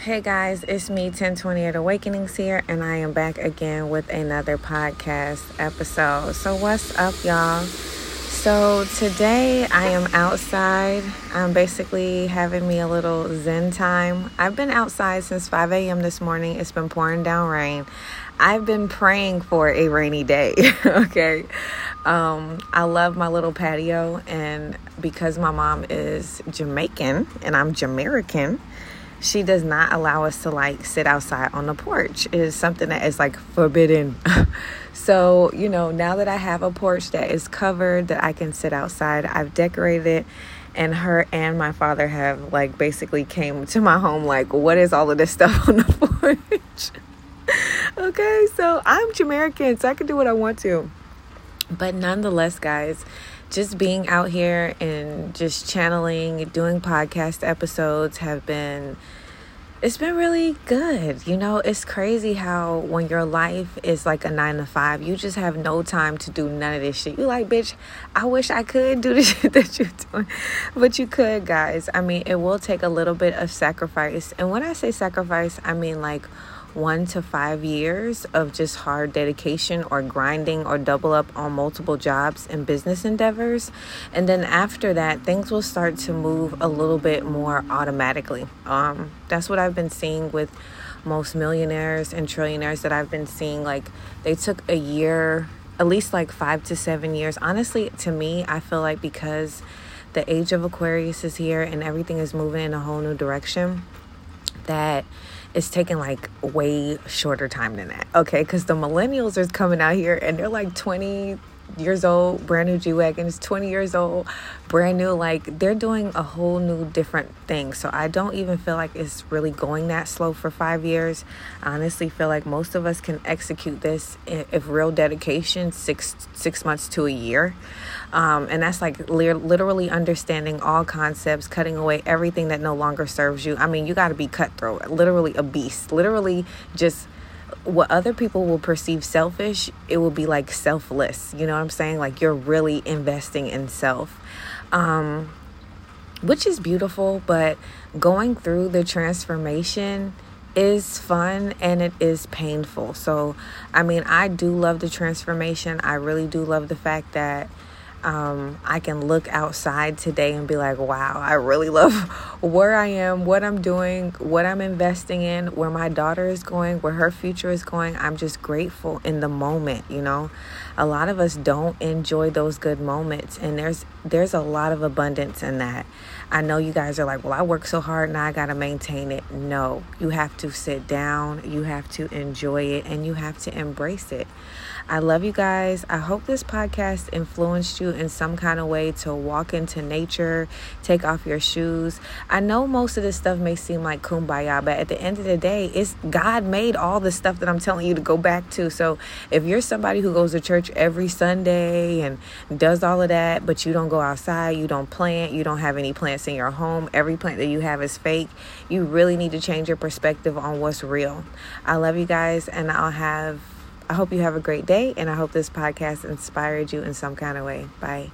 Hey guys, it's me, 1028 Awakenings here, and I am back again with another podcast episode. So, what's up, y'all? So, today I am outside. I'm basically having me a little zen time. I've been outside since 5 a.m. this morning. It's been pouring down rain. I've been praying for a rainy day, okay? Um, I love my little patio, and because my mom is Jamaican and I'm Jamaican, she does not allow us to like sit outside on the porch. It is something that is like forbidden. so, you know, now that I have a porch that is covered, that I can sit outside, I've decorated it. And her and my father have like basically came to my home like, what is all of this stuff on the porch? okay, so I'm Jamaican, so I can do what I want to. But nonetheless, guys, just being out here and just channeling, doing podcast episodes have been it's been really good. You know, it's crazy how when your life is like a nine to five, you just have no time to do none of this shit. You like, bitch, I wish I could do the shit that you're doing. But you could, guys. I mean, it will take a little bit of sacrifice. And when I say sacrifice, I mean like one to five years of just hard dedication or grinding or double up on multiple jobs and business endeavors. And then after that, things will start to move a little bit more automatically. Um, that's what I've been seeing with most millionaires and trillionaires that I've been seeing. Like, they took a year, at least like five to seven years. Honestly, to me, I feel like because the age of Aquarius is here and everything is moving in a whole new direction, that it's taking like way shorter time than that. Okay, because the millennials are coming out here and they're like 20, years old, brand new G Wagon is 20 years old, brand new. Like they're doing a whole new different thing. So I don't even feel like it's really going that slow for five years. I honestly feel like most of us can execute this if real dedication, six six months to a year. Um, and that's like literally understanding all concepts, cutting away everything that no longer serves you. I mean, you got to be cutthroat, literally a beast, literally just what other people will perceive selfish, it will be like selfless. You know what I'm saying? Like you're really investing in self. Um, which is beautiful, but going through the transformation is fun and it is painful. So, I mean, I do love the transformation. I really do love the fact that um, I can look outside today and be like, wow, I really love where I am, what I'm doing, what I'm investing in, where my daughter is going, where her future is going. I'm just grateful in the moment, you know. A lot of us don't enjoy those good moments and there's there's a lot of abundance in that. I know you guys are like, "Well, I work so hard and I got to maintain it." No, you have to sit down, you have to enjoy it and you have to embrace it. I love you guys. I hope this podcast influenced you in some kind of way to walk into nature, take off your shoes. I know most of this stuff may seem like kumbaya, but at the end of the day, it's God made all the stuff that I'm telling you to go back to. So if you're somebody who goes to church every Sunday and does all of that, but you don't go outside, you don't plant, you don't have any plants in your home, every plant that you have is fake, you really need to change your perspective on what's real. I love you guys, and I'll have I hope you have a great day, and I hope this podcast inspired you in some kind of way. Bye.